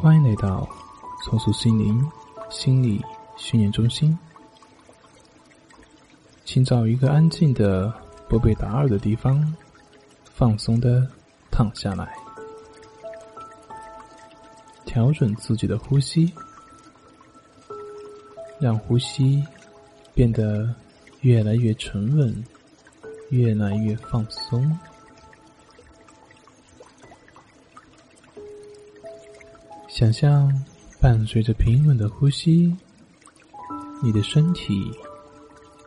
欢迎来到重塑心灵心理训练中心。请找一个安静的、不被打扰的地方，放松的躺下来，调整自己的呼吸，让呼吸变得越来越沉稳，越来越放松。想象伴随着平稳的呼吸，你的身体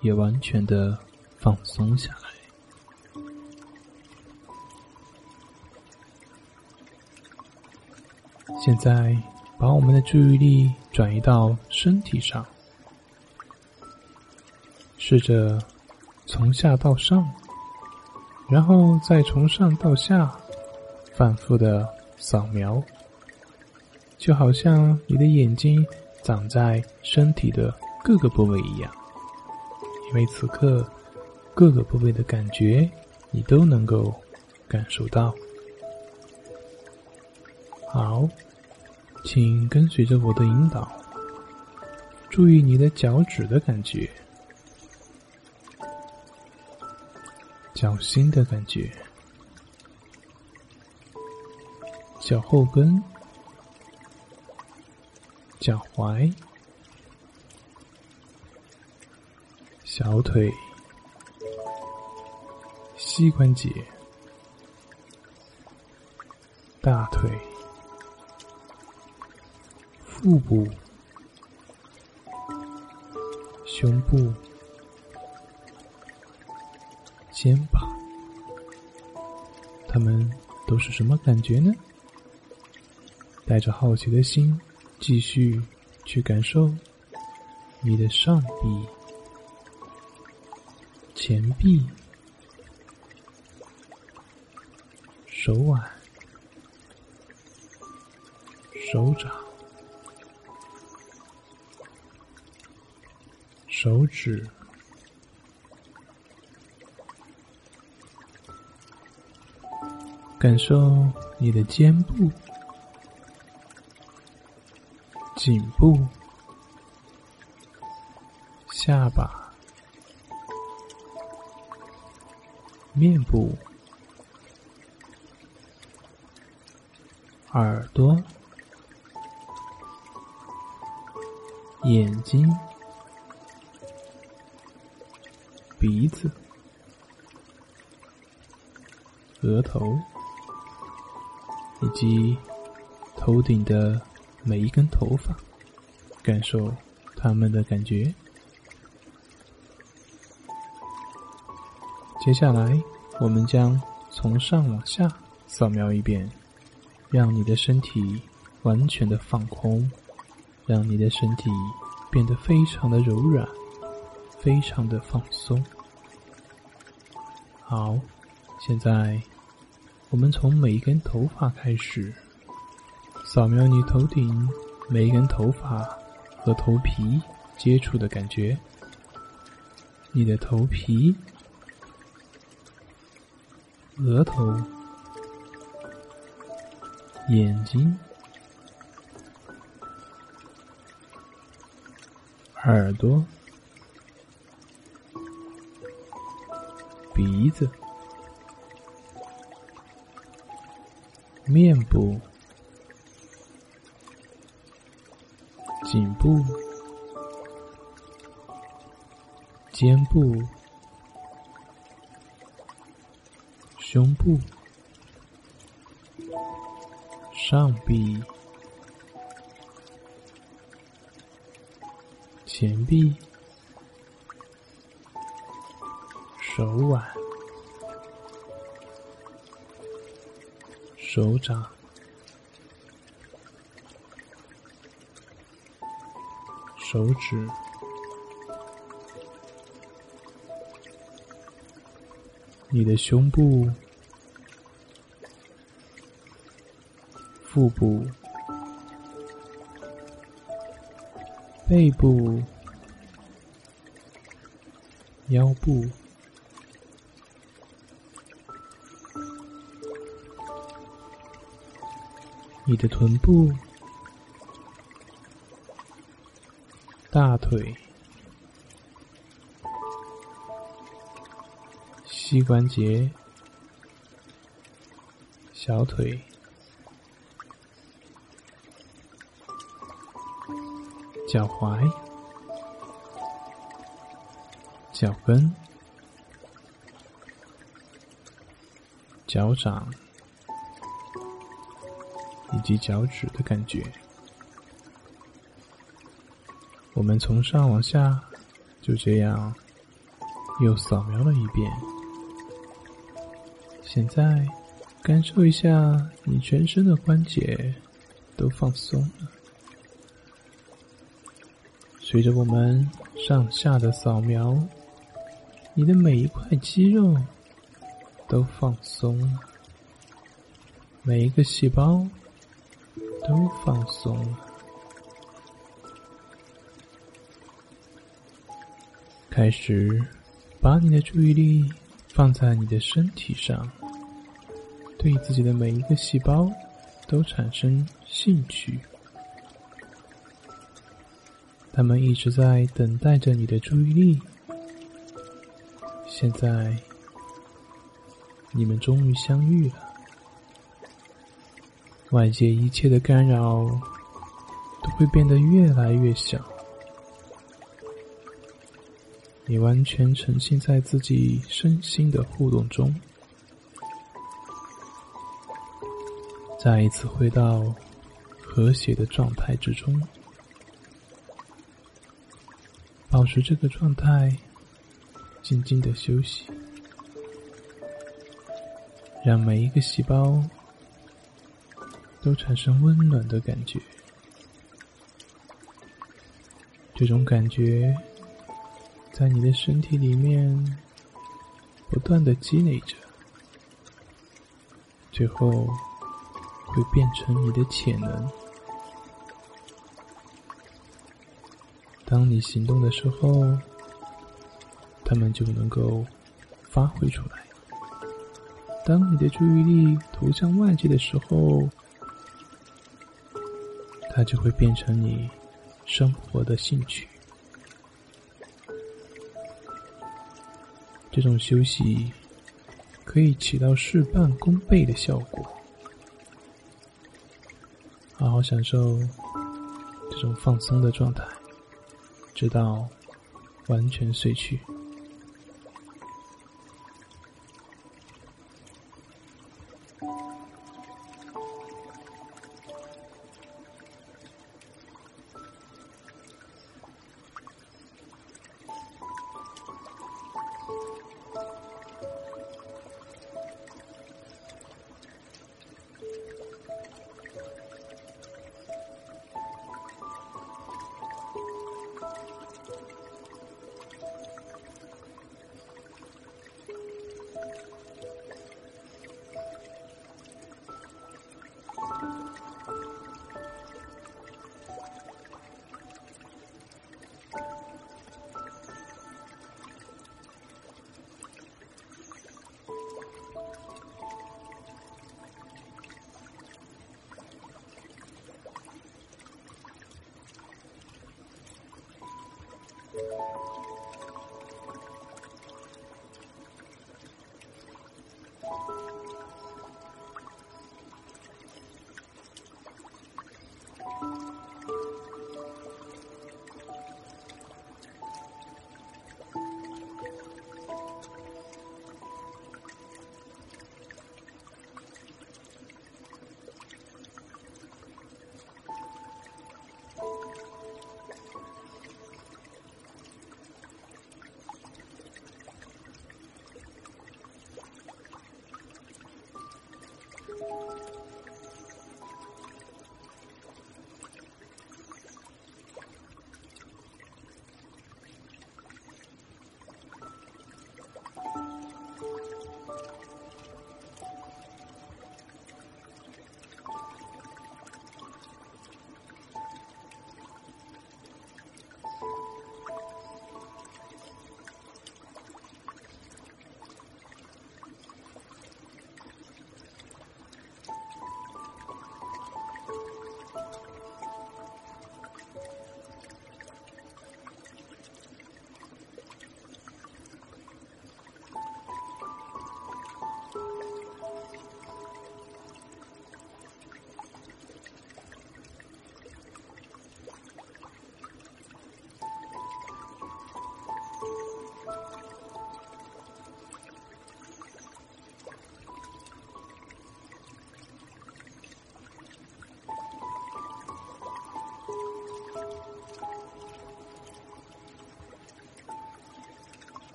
也完全的放松下来。现在，把我们的注意力转移到身体上，试着从下到上，然后再从上到下，反复的扫描。就好像你的眼睛长在身体的各个部位一样，因为此刻各个部位的感觉你都能够感受到。好，请跟随着我的引导，注意你的脚趾的感觉，脚心的感觉，脚后跟。脚踝、小腿、膝关节、大腿、腹部、胸部、肩膀，他们都是什么感觉呢？带着好奇的心。继续去感受你的上臂、前臂、手腕、手掌、手指，感受你的肩部。颈部、下巴、面部、耳朵、眼睛、鼻子、额头，以及头顶的。每一根头发，感受它们的感觉。接下来，我们将从上往下扫描一遍，让你的身体完全的放空，让你的身体变得非常的柔软，非常的放松。好，现在我们从每一根头发开始。扫描你头顶每一根头发和头皮接触的感觉，你的头皮、额头、眼睛、耳朵、鼻子、面部。颈部、肩部、胸部、上臂、前臂、手腕、手掌。手指、你的胸部、腹部、背部、腰部、你的臀部。大腿、膝关节、小腿、脚踝、脚跟、脚掌。以及脚趾的感觉。我们从上往下，就这样又扫描了一遍。现在，感受一下你全身的关节都放松了。随着我们上下的扫描，你的每一块肌肉都放松了，每一个细胞都放松了。开始把你的注意力放在你的身体上，对自己的每一个细胞都产生兴趣。他们一直在等待着你的注意力。现在，你们终于相遇了。外界一切的干扰都会变得越来越小。你完全沉浸在自己身心的互动中，再一次回到和谐的状态之中，保持这个状态，静静的休息，让每一个细胞都产生温暖的感觉，这种感觉。在你的身体里面不断的积累着，最后会变成你的潜能。当你行动的时候，它们就能够发挥出来。当你的注意力投向外界的时候，它就会变成你生活的兴趣。这种休息可以起到事半功倍的效果。好好享受这种放松的状态，直到完全睡去。Thank you.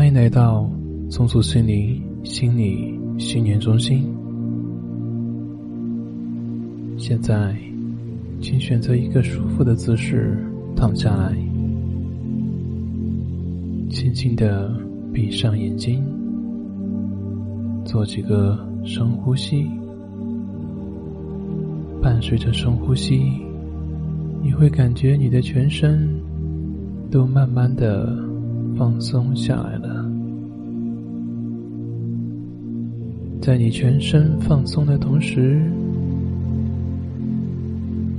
欢迎来到松鼠心灵心理训练中心。现在，请选择一个舒服的姿势躺下来，轻轻的闭上眼睛，做几个深呼吸。伴随着深呼吸，你会感觉你的全身都慢慢的放松下来了。在你全身放松的同时，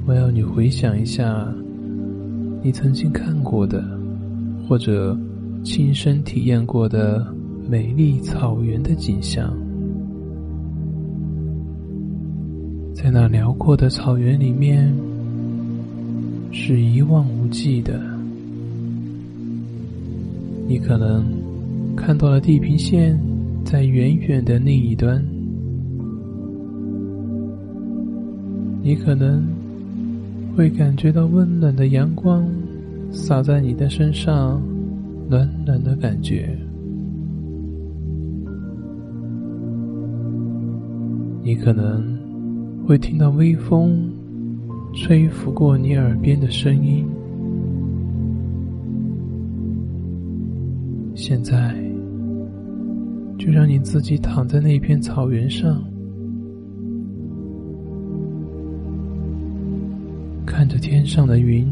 我要你回想一下你曾经看过的，或者亲身体验过的美丽草原的景象。在那辽阔的草原里面，是一望无际的。你可能看到了地平线在远远的另一端，你可能会感觉到温暖的阳光洒在你的身上，暖暖的感觉。你可能。会听到微风吹拂过你耳边的声音。现在，就让你自己躺在那片草原上，看着天上的云，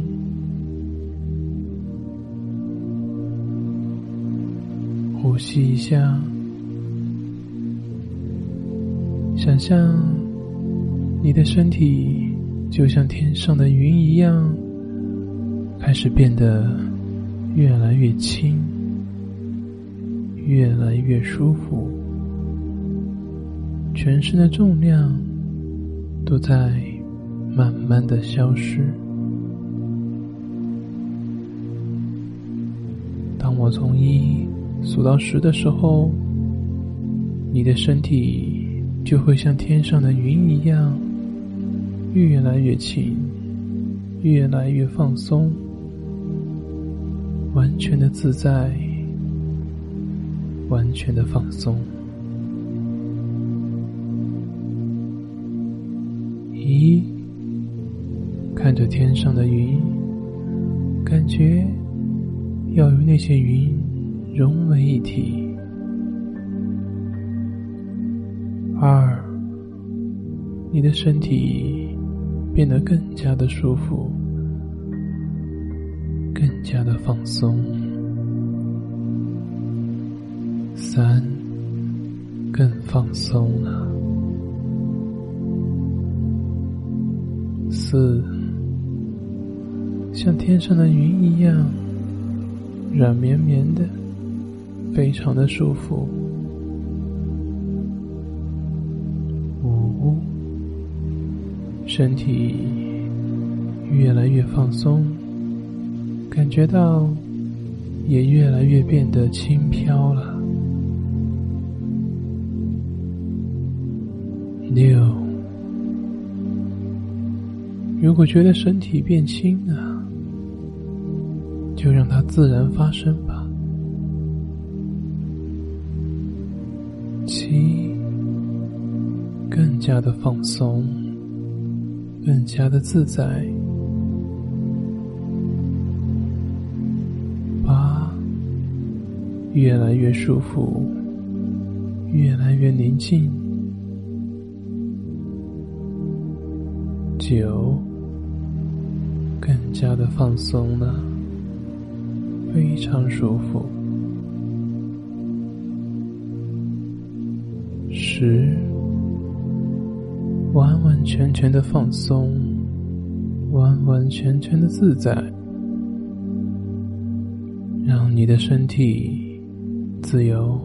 呼吸一下，想象。你的身体就像天上的云一样，开始变得越来越轻，越来越舒服。全身的重量都在慢慢的消失。当我从一数到十的时候，你的身体就会像天上的云一样。越来越轻，越来越放松，完全的自在，完全的放松。一，看着天上的云，感觉要与那些云融为一体。二，你的身体变得更加的舒服，更加的放松。三，更放松了。四，像天上的云一样，软绵绵的，非常的舒服。五，身体越来越放松，感觉到也越来越变得轻飘了。六，如果觉得身体变轻了，就让它自然发生吧。七，更加的放松，更加的自在。八，越来越舒服，越来越宁静。九，更加的放松了，非常舒服。十，完完全全的放松，完完全全的自在，让你的身体自由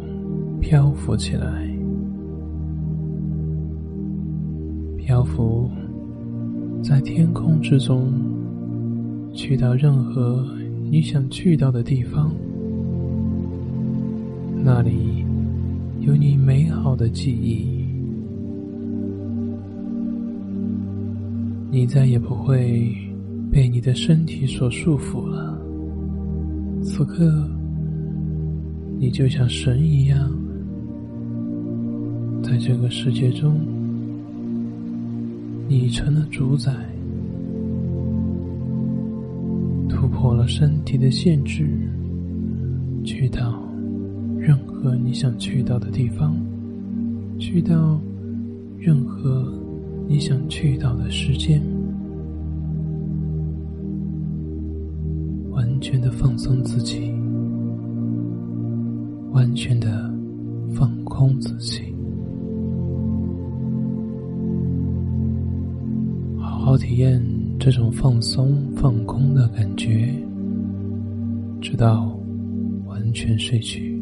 漂浮起来，之中，去到任何你想去到的地方，那里有你美好的记忆，你再也不会被你的身体所束缚了。此刻，你就像神一样，在这个世界中。你成了主宰，破了身体的限制，去到任何你想去到的地方，去到任何你想去到的时间，完全的放松自己，完全的放空自己。好体验这种放松、放空的感觉，直到完全睡去。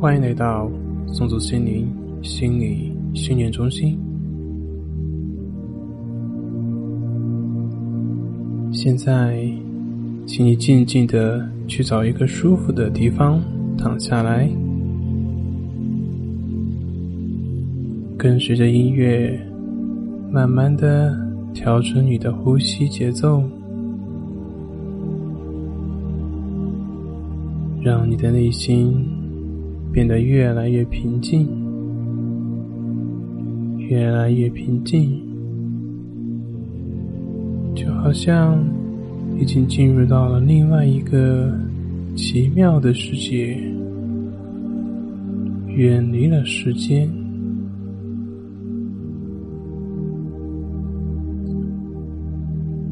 欢迎来到松祖心灵心理训练中心。现在，请你静静的去找一个舒服的地方躺下来，跟随着音乐，慢慢的调整你的呼吸节奏。让你的内心变得越来越平静，越来越平静，就好像已经进入到了另外一个奇妙的世界，远离了时间。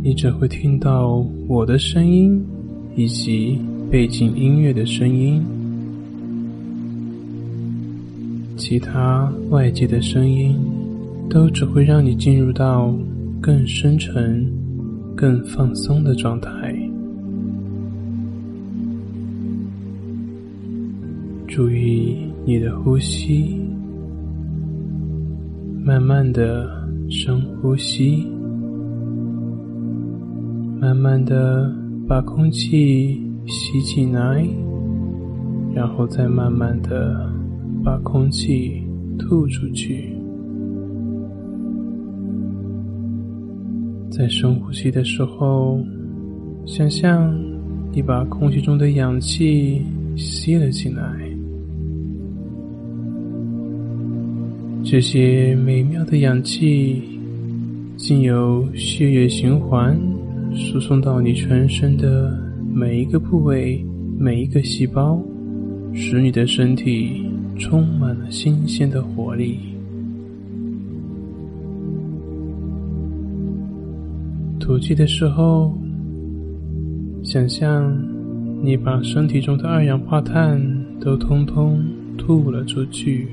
你只会听到我的声音，以及。背景音乐的声音，其他外界的声音，都只会让你进入到更深沉、更放松的状态。注意你的呼吸，慢慢的深呼吸，慢慢的把空气。吸进来，然后再慢慢的把空气吐出去。在深呼吸的时候，想象你把空气中的氧气吸了进来，这些美妙的氧气经由血液循环输送到你全身的。每一个部位，每一个细胞，使你的身体充满了新鲜的活力。吐气的时候，想象你把身体中的二氧化碳都通通吐了出去，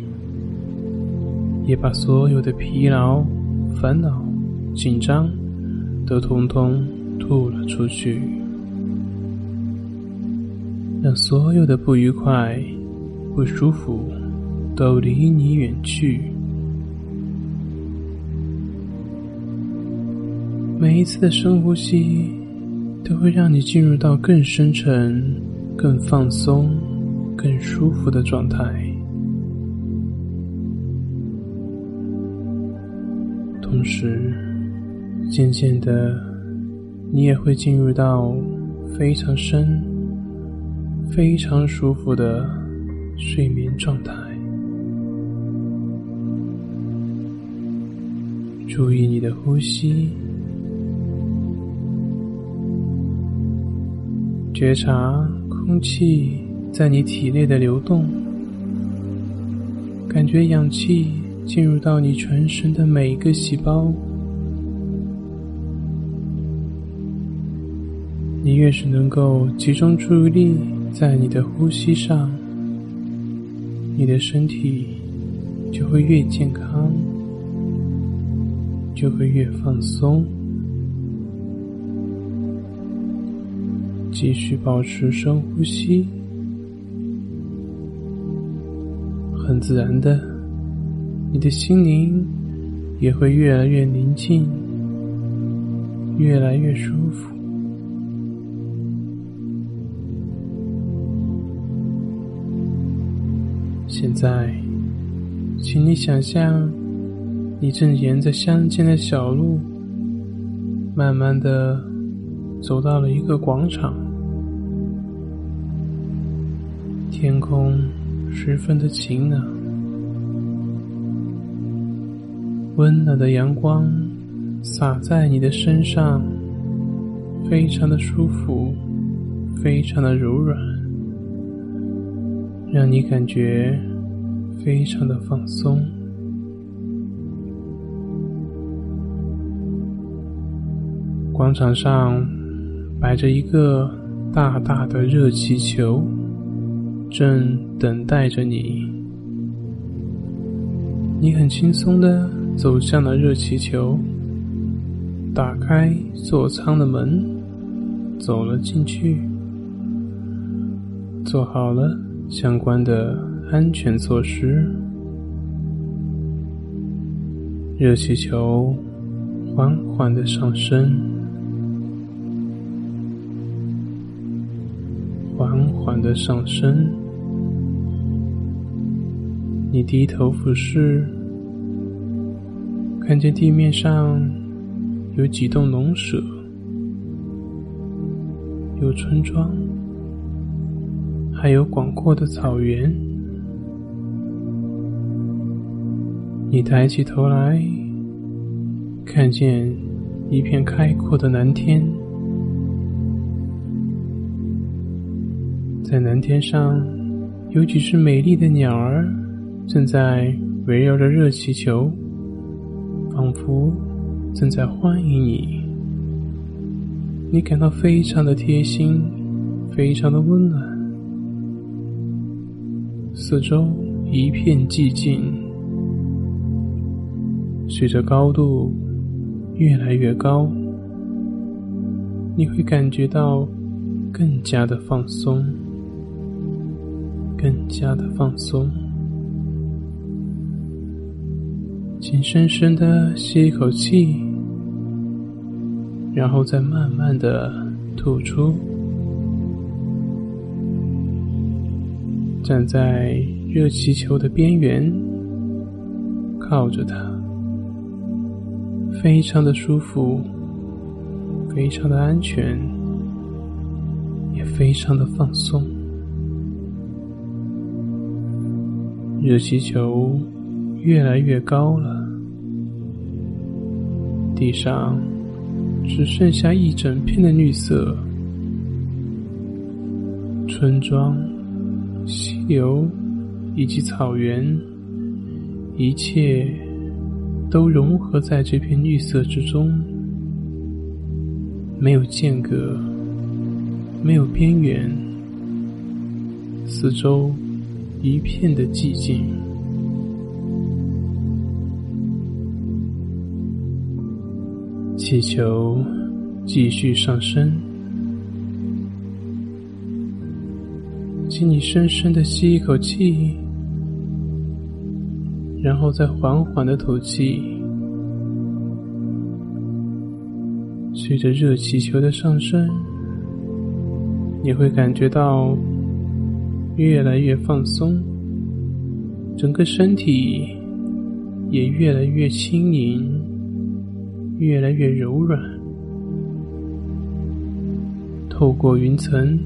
也把所有的疲劳、烦恼、紧张都通通吐了出去。让所有的不愉快、不舒服都离你远去。每一次的深呼吸，都会让你进入到更深沉、更放松、更舒服的状态。同时，渐渐的，你也会进入到非常深。非常舒服的睡眠状态。注意你的呼吸，觉察空气在你体内的流动，感觉氧气进入到你全身的每一个细胞。你越是能够集中注意力。在你的呼吸上，你的身体就会越健康，就会越放松。继续保持深呼吸，很自然的，你的心灵也会越来越宁静，越来越舒服。现在，请你想象，你正沿着乡间的小路，慢慢的走到了一个广场。天空十分的晴朗，温暖的阳光洒在你的身上，非常的舒服，非常的柔软，让你感觉。非常的放松。广场上摆着一个大大的热气球，正等待着你。你很轻松的走向了热气球，打开座舱的门，走了进去，做好了相关的。安全措施。热气球缓缓的上升，缓缓的上升。你低头俯视，看见地面上有几栋农舍，有村庄。还有广阔的草原，你抬起头来，看见一片开阔的蓝天，在蓝天上有几只美丽的鸟儿正在围绕着热气球，仿佛正在欢迎你。你感到非常的贴心，非常的温暖。四周一片寂静，随着高度越来越高，你会感觉到更加的放松，更加的放松。请深深的吸一口气，然后再慢慢的吐出。站在热气球的边缘，靠着它，非常的舒服，非常的安全，也非常的放松。热气球越来越高了，地上只剩下一整片的绿色，村庄。溪流以及草原，一切都融合在这片绿色之中，没有间隔，没有边缘，四周一片的寂静。气球继续上升。请你深深的吸一口气，然后再缓缓的吐气。随着热气球的上升，你会感觉到越来越放松，整个身体也越来越轻盈，越来越柔软。透过云层。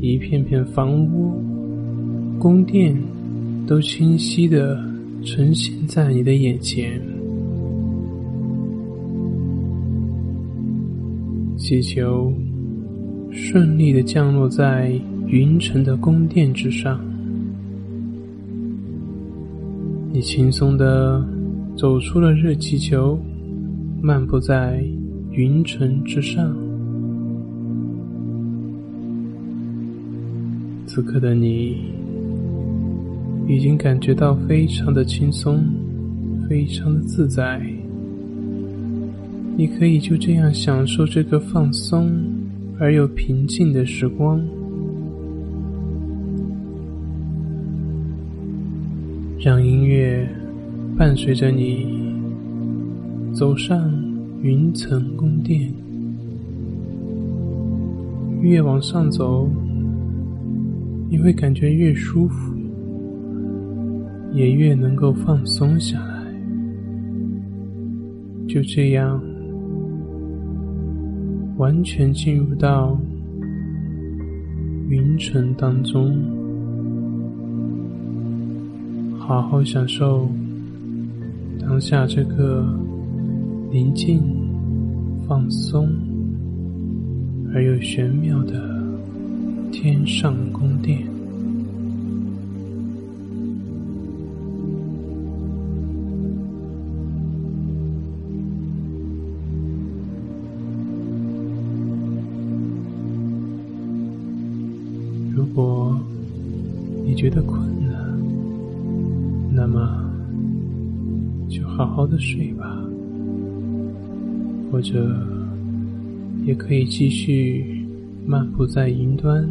一片片房屋、宫殿，都清晰的呈现在你的眼前。气球顺利的降落在云层的宫殿之上，你轻松的走出了热气球，漫步在云层之上。此刻的你，已经感觉到非常的轻松，非常的自在。你可以就这样享受这个放松而又平静的时光，让音乐伴随着你走上云层宫殿，越往上走。你会感觉越舒服，也越能够放松下来。就这样，完全进入到云层当中，好好享受当下这个宁静、放松而又玄妙的。天上宫殿，的睡吧，或者也可以继续漫步在云端。